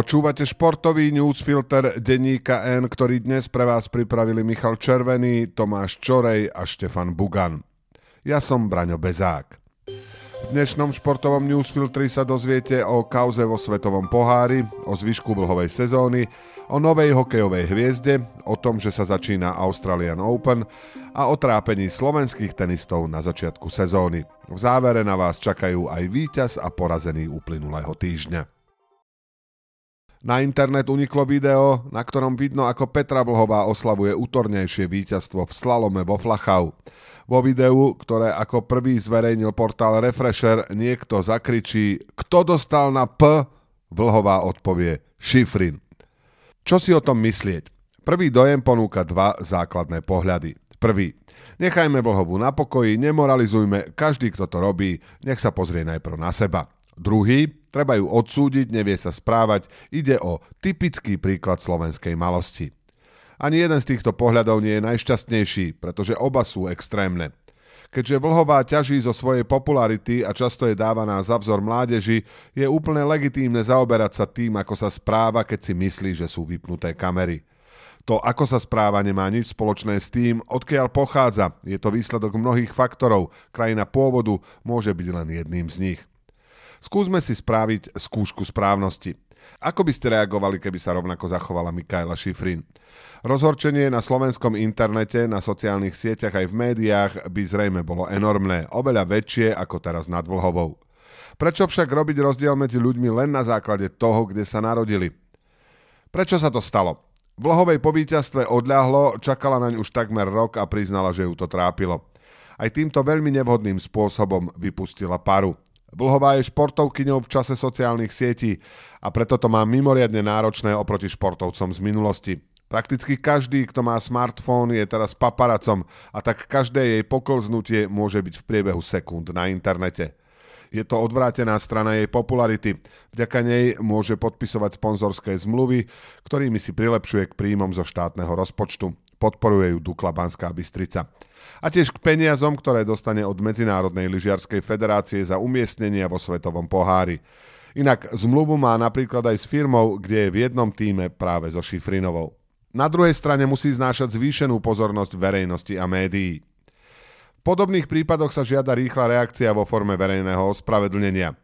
Počúvate športový newsfilter denníka N, ktorý dnes pre vás pripravili Michal Červený, Tomáš Čorej a Štefan Bugan. Ja som Braňo Bezák. V dnešnom športovom newsfiltri sa dozviete o kauze vo Svetovom pohári, o zvyšku vlhovej sezóny, o novej hokejovej hviezde, o tom, že sa začína Australian Open a o trápení slovenských tenistov na začiatku sezóny. V závere na vás čakajú aj víťaz a porazený uplynulého týždňa. Na internet uniklo video, na ktorom vidno, ako Petra Vlhová oslavuje útornejšie víťazstvo v slalome vo Flachau. Vo videu, ktoré ako prvý zverejnil portál Refresher, niekto zakričí Kto dostal na P? Vlhová odpovie Šifrin. Čo si o tom myslieť? Prvý dojem ponúka dva základné pohľady. Prvý. Nechajme Vlhovú na pokoji, nemoralizujme, každý, kto to robí, nech sa pozrie najprv na seba. Druhý, treba ju odsúdiť, nevie sa správať, ide o typický príklad slovenskej malosti. Ani jeden z týchto pohľadov nie je najšťastnejší, pretože oba sú extrémne. Keďže Vlhová ťaží zo svojej popularity a často je dávaná za vzor mládeži, je úplne legitímne zaoberať sa tým, ako sa správa, keď si myslí, že sú vypnuté kamery. To, ako sa správa, nemá nič spoločné s tým, odkiaľ pochádza. Je to výsledok mnohých faktorov. Krajina pôvodu môže byť len jedným z nich. Skúsme si spraviť skúšku správnosti. Ako by ste reagovali, keby sa rovnako zachovala Mikaela Šifrin? Rozhorčenie na slovenskom internete, na sociálnych sieťach aj v médiách by zrejme bolo enormné, oveľa väčšie ako teraz nad Vlhovou. Prečo však robiť rozdiel medzi ľuďmi len na základe toho, kde sa narodili? Prečo sa to stalo? Vlhovej po víťazstve odľahlo, čakala naň už takmer rok a priznala, že ju to trápilo. Aj týmto veľmi nevhodným spôsobom vypustila paru. Vlhová je športovkyňou v čase sociálnych sietí a preto to má mimoriadne náročné oproti športovcom z minulosti. Prakticky každý, kto má smartfón, je teraz paparacom a tak každé jej pokolznutie môže byť v priebehu sekúnd na internete. Je to odvrátená strana jej popularity. Vďaka nej môže podpisovať sponzorské zmluvy, ktorými si prilepšuje k príjmom zo štátneho rozpočtu. Podporuje ju Dukla Banská Bystrica a tiež k peniazom, ktoré dostane od Medzinárodnej lyžiarskej federácie za umiestnenia vo Svetovom pohári. Inak zmluvu má napríklad aj s firmou, kde je v jednom týme práve so Šifrinovou. Na druhej strane musí znášať zvýšenú pozornosť verejnosti a médií. V podobných prípadoch sa žiada rýchla reakcia vo forme verejného ospravedlnenia.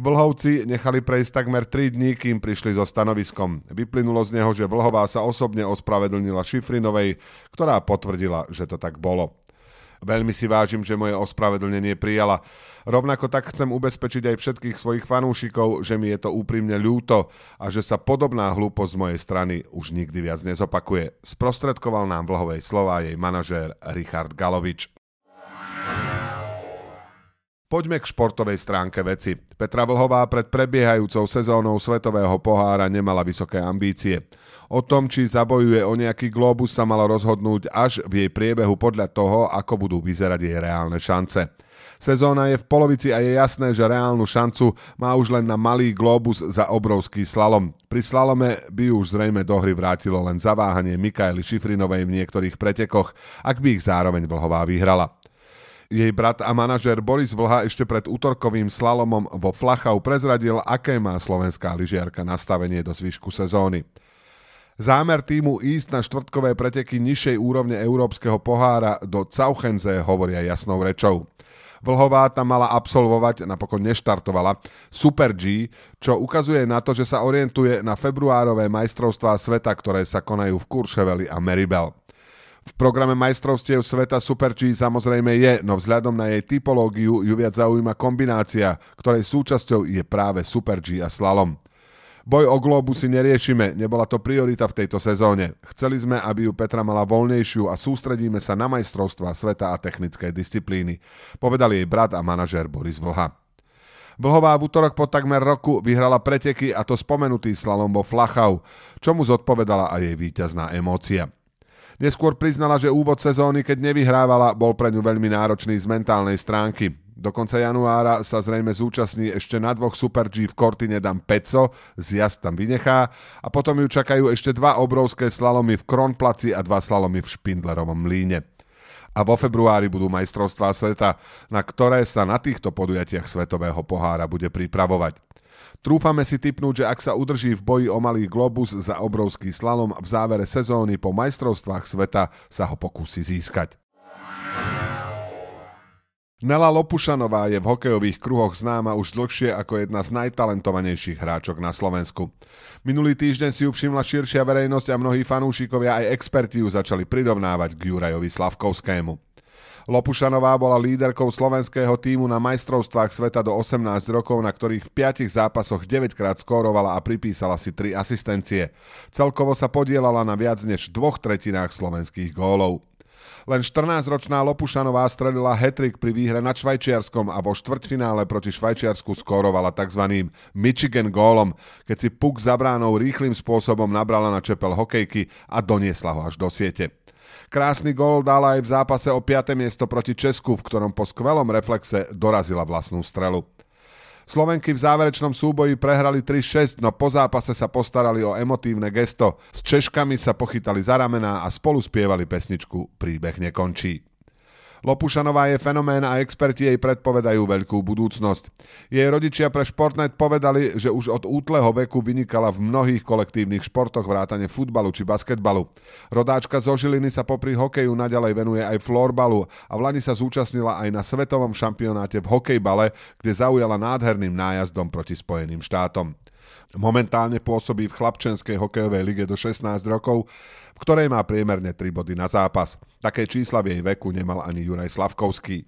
Vlhovci nechali prejsť takmer 3 dní, kým prišli so stanoviskom. Vyplynulo z neho, že Vlhová sa osobne ospravedlnila Šifrinovej, ktorá potvrdila, že to tak bolo. Veľmi si vážim, že moje ospravedlnenie prijala. Rovnako tak chcem ubezpečiť aj všetkých svojich fanúšikov, že mi je to úprimne ľúto a že sa podobná hlúposť z mojej strany už nikdy viac nezopakuje. Sprostredkoval nám vlhovej slova jej manažér Richard Galovič. Poďme k športovej stránke veci. Petra Vlhová pred prebiehajúcou sezónou Svetového pohára nemala vysoké ambície. O tom, či zabojuje o nejaký globus sa malo rozhodnúť až v jej priebehu podľa toho, ako budú vyzerať jej reálne šance. Sezóna je v polovici a je jasné, že reálnu šancu má už len na malý globus za obrovský slalom. Pri slalome by už zrejme do hry vrátilo len zaváhanie Mikaely Šifrinovej v niektorých pretekoch, ak by ich zároveň Vlhová vyhrala. Jej brat a manažer Boris Vlha ešte pred útorkovým slalomom vo Flachau prezradil, aké má slovenská lyžiarka nastavenie do zvyšku sezóny. Zámer týmu ísť na štvrtkové preteky nižšej úrovne európskeho pohára do Cauchenze hovoria jasnou rečou. Vlhová tam mala absolvovať, napokon neštartovala, Super G, čo ukazuje na to, že sa orientuje na februárové majstrovstvá sveta, ktoré sa konajú v Kurševeli a Meribel. V programe majstrovstiev sveta Super G samozrejme je, no vzhľadom na jej typológiu ju viac zaujíma kombinácia, ktorej súčasťou je práve Super G a slalom. Boj o globu si neriešime, nebola to priorita v tejto sezóne. Chceli sme, aby ju Petra mala voľnejšiu a sústredíme sa na majstrovstva sveta a technické disciplíny, povedal jej brat a manažér Boris Vlha. Vlhová v útorok po takmer roku vyhrala preteky a to spomenutý slalom vo Flachau, čomu zodpovedala aj jej víťazná emócia. Neskôr priznala, že úvod sezóny, keď nevyhrávala, bol pre ňu veľmi náročný z mentálnej stránky. Do konca januára sa zrejme zúčastní ešte na dvoch Super G v Cortine dam Peco, z jazd tam vynechá a potom ju čakajú ešte dva obrovské slalomy v Kronplaci a dva slalomy v Špindlerovom mlíne. A vo februári budú majstrovstvá sveta, na ktoré sa na týchto podujatiach Svetového pohára bude pripravovať. Trúfame si typnúť, že ak sa udrží v boji o malý globus za obrovský slalom v závere sezóny po majstrovstvách sveta, sa ho pokúsi získať. Nela Lopušanová je v hokejových kruhoch známa už dlhšie ako jedna z najtalentovanejších hráčok na Slovensku. Minulý týždeň si ju všimla širšia verejnosť a mnohí fanúšikovia aj experti ju začali prirovnávať k Jurajovi Slavkovskému. Lopušanová bola líderkou slovenského týmu na majstrovstvách sveta do 18 rokov, na ktorých v 5 zápasoch 9 krát skórovala a pripísala si 3 asistencie. Celkovo sa podielala na viac než dvoch tretinách slovenských gólov. Len 14-ročná Lopušanová strelila hetrik pri výhre nad Švajčiarskom a vo štvrťfinále proti Švajčiarsku skórovala tzv. Michigan gólom, keď si puk za bránou rýchlým spôsobom nabrala na čepel hokejky a doniesla ho až do siete. Krásny gól dala aj v zápase o 5. miesto proti Česku, v ktorom po skvelom reflexe dorazila vlastnú strelu. Slovenky v záverečnom súboji prehrali 3-6, no po zápase sa postarali o emotívne gesto. S Češkami sa pochytali za ramená a spolu spievali pesničku Príbeh nekončí. Lopušanová je fenomén a experti jej predpovedajú veľkú budúcnosť. Jej rodičia pre Športnet povedali, že už od útleho veku vynikala v mnohých kolektívnych športoch vrátane futbalu či basketbalu. Rodáčka zo Žiliny sa popri hokeju naďalej venuje aj florbalu a v Lani sa zúčastnila aj na svetovom šampionáte v hokejbale, kde zaujala nádherným nájazdom proti Spojeným štátom. Momentálne pôsobí v chlapčenskej hokejovej lige do 16 rokov, v ktorej má priemerne 3 body na zápas. Také čísla v jej veku nemal ani Juraj Slavkovský.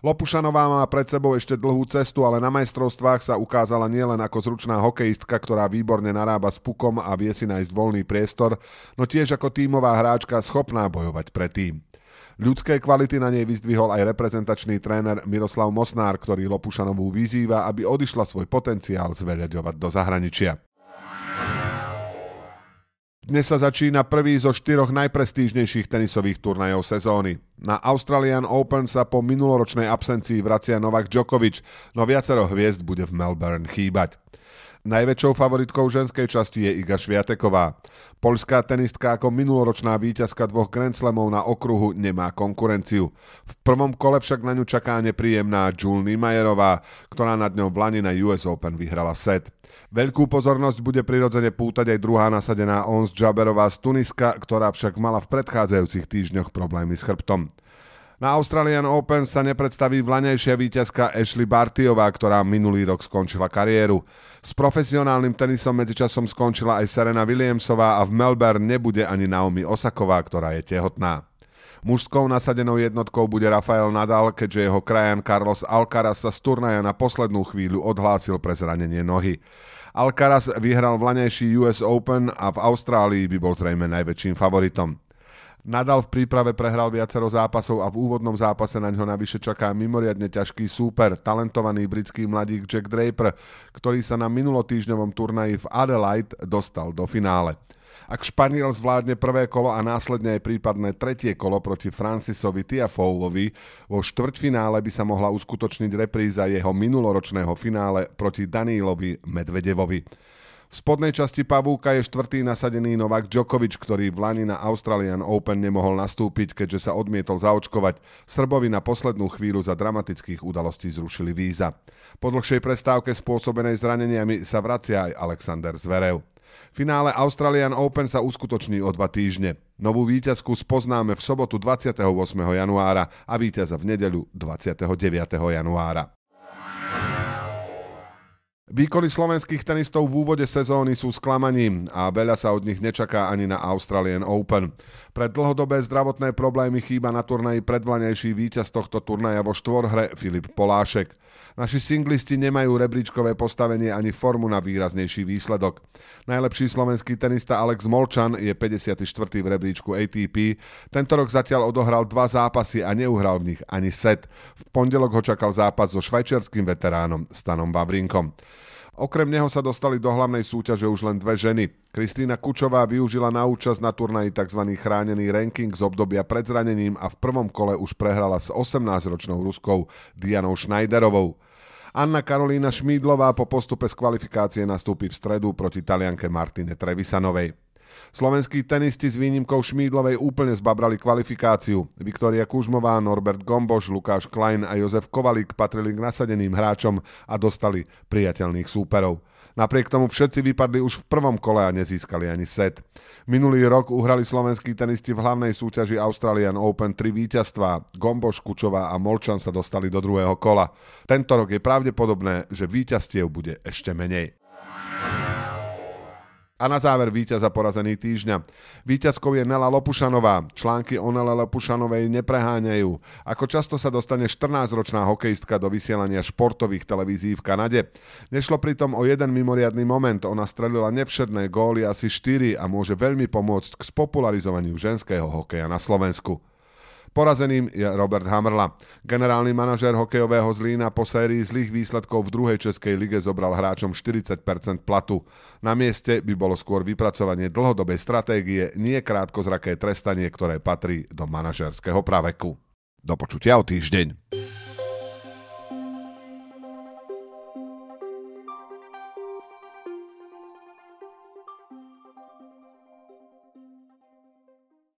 Lopušanová má pred sebou ešte dlhú cestu, ale na majstrovstvách sa ukázala nielen ako zručná hokejistka, ktorá výborne narába s pukom a vie si nájsť voľný priestor, no tiež ako tímová hráčka schopná bojovať pre tým. Ľudské kvality na nej vyzdvihol aj reprezentačný tréner Miroslav Mosnár, ktorý Lopušanovú vyzýva, aby odišla svoj potenciál zveľaďovať do zahraničia. Dnes sa začína prvý zo štyroch najprestížnejších tenisových turnajov sezóny. Na Australian Open sa po minuloročnej absencii vracia Novak Djokovic, no viacero hviezd bude v Melbourne chýbať. Najväčšou favoritkou ženskej časti je Iga Šviateková. Poľská tenistka ako minuloročná víťazka dvoch Grand Slamov na okruhu nemá konkurenciu. V prvom kole však na ňu čaká nepríjemná Jule Niemeyerová, ktorá nad ňou v Lani na US Open vyhrala set. Veľkú pozornosť bude prirodzene pútať aj druhá nasadená Ons Jaberová z Tuniska, ktorá však mala v predchádzajúcich týždňoch problémy s chrbtom. Na Australian Open sa nepredstaví vlanejšia víťazka Ashley Bartiová, ktorá minulý rok skončila kariéru. S profesionálnym tenisom medzičasom skončila aj Serena Williamsová a v Melbourne nebude ani Naomi Osaková, ktorá je tehotná. Mužskou nasadenou jednotkou bude Rafael Nadal, keďže jeho krajan Carlos Alcaraz sa z turnaja na poslednú chvíľu odhlásil pre zranenie nohy. Alcaraz vyhral vlanejší US Open a v Austrálii by bol zrejme najväčším favoritom. Nadal v príprave prehral viacero zápasov a v úvodnom zápase na ňo navyše čaká mimoriadne ťažký súper, talentovaný britský mladík Jack Draper, ktorý sa na minulotýždňovom turnaji v Adelaide dostal do finále. Ak Španiel zvládne prvé kolo a následne aj prípadné tretie kolo proti Francisovi Tiafoulovi, vo štvrťfinále by sa mohla uskutočniť repríza jeho minuloročného finále proti Danílovi Medvedevovi. V spodnej časti pavúka je štvrtý nasadený Novak Djokovic, ktorý v Lani na Australian Open nemohol nastúpiť, keďže sa odmietol zaočkovať. Srbovi na poslednú chvíľu za dramatických udalostí zrušili víza. Po dlhšej prestávke spôsobenej zraneniami sa vracia aj Alexander Zverev. Finále Australian Open sa uskutoční o dva týždne. Novú víťazku spoznáme v sobotu 28. januára a víťaza v nedeľu 29. januára. Výkony slovenských tenistov v úvode sezóny sú sklamaním a veľa sa od nich nečaká ani na Australian Open. Pre dlhodobé zdravotné problémy chýba na turnaji predvlanejší víťaz tohto turnaja vo štvorhre Filip Polášek. Naši singlisti nemajú rebríčkové postavenie ani formu na výraznejší výsledok. Najlepší slovenský tenista Alex Molčan je 54. v rebríčku ATP. Tento rok zatiaľ odohral dva zápasy a neuhral v nich ani set. V pondelok ho čakal zápas so švajčiarským veteránom Stanom Vavrinkom. Okrem neho sa dostali do hlavnej súťaže už len dve ženy. Kristýna Kučová využila na účasť na turnaji tzv. chránený ranking z obdobia pred zranením a v prvom kole už prehrala s 18-ročnou Ruskou Dianou Schneiderovou. Anna Karolína Šmídlová po postupe z kvalifikácie nastúpi v stredu proti talianke Martine Trevisanovej. Slovenskí tenisti s výnimkou Šmídlovej úplne zbabrali kvalifikáciu. Viktória Kužmová, Norbert Gomboš, Lukáš Klein a Jozef Kovalík patrili k nasadeným hráčom a dostali priateľných súperov. Napriek tomu všetci vypadli už v prvom kole a nezískali ani set. Minulý rok uhrali slovenskí tenisti v hlavnej súťaži Australian Open tri víťazstvá. Gomboš, Kučová a Molčan sa dostali do druhého kola. Tento rok je pravdepodobné, že víťazstiev bude ešte menej. A na záver víťaza porazený týždňa. Výťazkou je Nela Lopušanová. Články o Nele Lopušanovej nepreháňajú. Ako často sa dostane 14-ročná hokejistka do vysielania športových televízií v Kanade. Nešlo pritom o jeden mimoriadný moment. Ona strelila nevšedné góly asi 4 a môže veľmi pomôcť k spopularizovaniu ženského hokeja na Slovensku. Porazeným je Robert Hamrla. Generálny manažér hokejového Zlína po sérii zlých výsledkov v druhej Českej lige zobral hráčom 40% platu. Na mieste by bolo skôr vypracovanie dlhodobej stratégie, nie krátkozraké trestanie, ktoré patrí do manažerského praveku. Do počutia o týždeň.